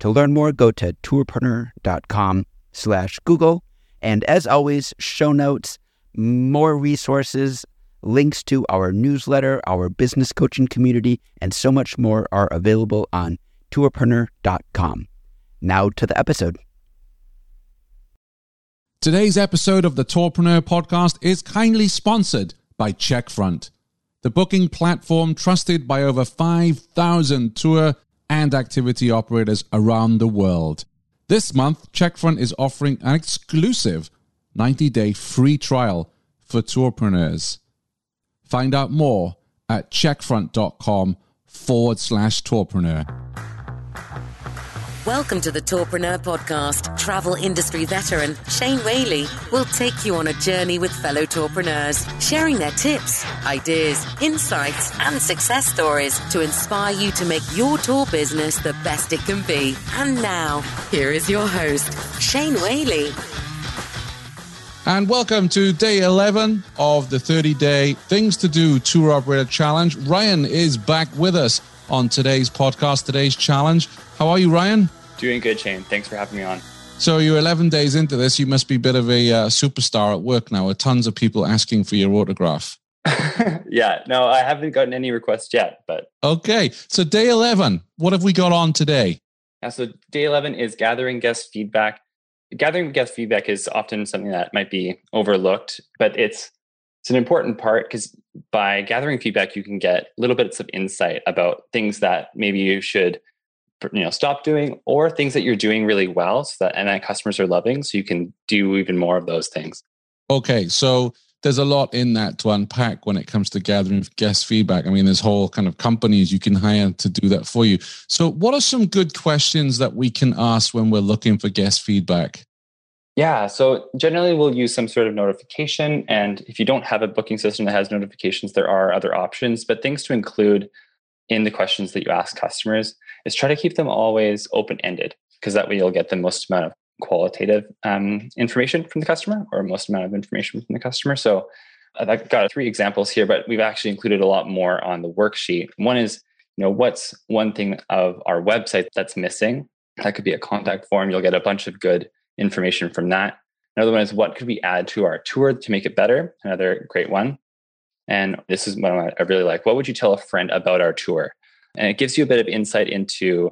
To learn more, go to tourpreneur.com slash Google. And as always, show notes, more resources, links to our newsletter, our business coaching community, and so much more are available on tourpreneur.com. Now to the episode. Today's episode of the Tourpreneur podcast is kindly sponsored by Checkfront, the booking platform trusted by over 5,000 tour and activity operators around the world. This month, Checkfront is offering an exclusive 90 day free trial for tourpreneurs. Find out more at checkfront.com forward slash tourpreneur. Welcome to the Tourpreneur Podcast. Travel industry veteran Shane Whaley will take you on a journey with fellow tourpreneurs, sharing their tips, ideas, insights, and success stories to inspire you to make your tour business the best it can be. And now, here is your host, Shane Whaley. And welcome to day 11 of the 30 day Things to Do Tour Operator Challenge. Ryan is back with us on today's podcast, today's challenge. How are you, Ryan? Doing good, Shane. Thanks for having me on. So you're 11 days into this. You must be a bit of a uh, superstar at work now, with tons of people asking for your autograph. yeah, no, I haven't gotten any requests yet, but okay. So day 11, what have we got on today? Yeah, so day 11 is gathering guest feedback. Gathering guest feedback is often something that might be overlooked, but it's it's an important part because by gathering feedback, you can get little bits of insight about things that maybe you should you know stop doing or things that you're doing really well so that and that customers are loving so you can do even more of those things. Okay so there's a lot in that to unpack when it comes to gathering guest feedback. I mean there's whole kind of companies you can hire to do that for you. So what are some good questions that we can ask when we're looking for guest feedback yeah, so generally we'll use some sort of notification. And if you don't have a booking system that has notifications, there are other options. But things to include in the questions that you ask customers is try to keep them always open ended because that way you'll get the most amount of qualitative um, information from the customer or most amount of information from the customer. So I've got three examples here, but we've actually included a lot more on the worksheet. One is, you know, what's one thing of our website that's missing? That could be a contact form. You'll get a bunch of good information from that. Another one is what could we add to our tour to make it better? Another great one. And this is one I really like. What would you tell a friend about our tour? And it gives you a bit of insight into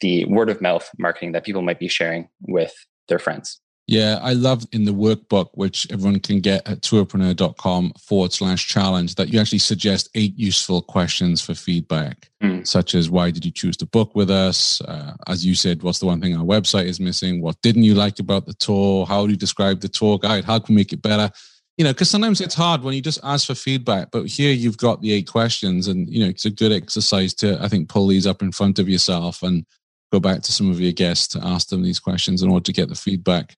the word of mouth marketing that people might be sharing with their friends. Yeah, I love in the workbook, which everyone can get at tourpreneur.com forward slash challenge, that you actually suggest eight useful questions for feedback, mm. such as why did you choose to book with us? Uh, as you said, what's the one thing our website is missing? What didn't you like about the tour? How do you describe the tour guide? How can we make it better? you know, because sometimes it's hard when you just ask for feedback, but here you've got the eight questions, and you know, it's a good exercise to, I think, pull these up in front of yourself and go back to some of your guests to ask them these questions in order to get the feedback.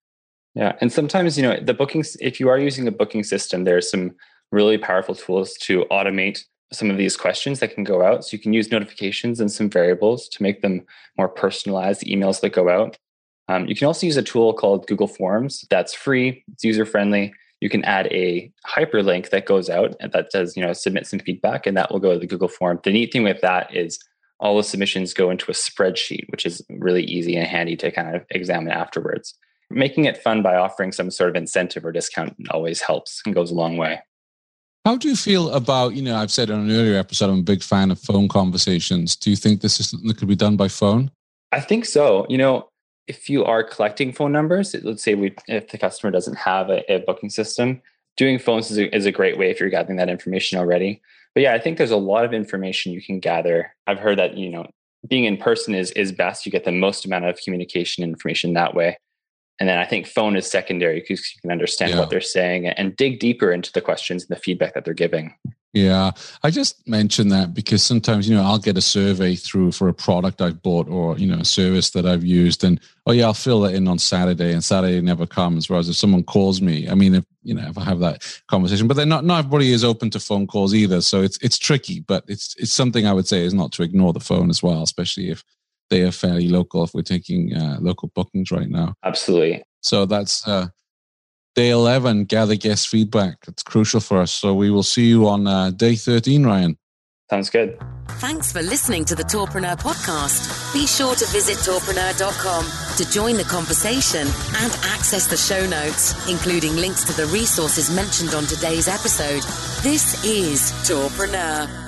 Yeah, and sometimes you know the bookings. If you are using a booking system, there's some really powerful tools to automate some of these questions that can go out. So you can use notifications and some variables to make them more personalized. Emails that go out. Um, you can also use a tool called Google Forms that's free. It's user friendly you can add a hyperlink that goes out and that does, you know, submit some feedback and that will go to the Google form. The neat thing with that is all the submissions go into a spreadsheet, which is really easy and handy to kind of examine afterwards. Making it fun by offering some sort of incentive or discount always helps and goes a long way. How do you feel about, you know, I've said in an earlier episode, I'm a big fan of phone conversations. Do you think this is something that could be done by phone? I think so. You know, if you are collecting phone numbers, let's say we, if the customer doesn't have a, a booking system, doing phones is a, is a great way if you're gathering that information already. But yeah, I think there's a lot of information you can gather. I've heard that, you know, being in person is is best. You get the most amount of communication information that way. And then I think phone is secondary because you can understand yeah. what they're saying and dig deeper into the questions and the feedback that they're giving. Yeah, I just mentioned that because sometimes, you know, I'll get a survey through for a product I've bought or, you know, a service that I've used and, oh yeah, I'll fill that in on Saturday and Saturday never comes. Whereas if someone calls me, I mean, if, you know, if I have that conversation, but then not, not everybody is open to phone calls either. So it's, it's tricky, but it's, it's something I would say is not to ignore the phone as well, especially if they are fairly local, if we're taking uh, local bookings right now. Absolutely. So that's, uh, day 11, gather guest feedback. It's crucial for us. So we will see you on uh, day 13, Ryan. Sounds good. Thanks for listening to the Tourpreneur podcast. Be sure to visit tourpreneur.com to join the conversation and access the show notes, including links to the resources mentioned on today's episode. This is Tourpreneur.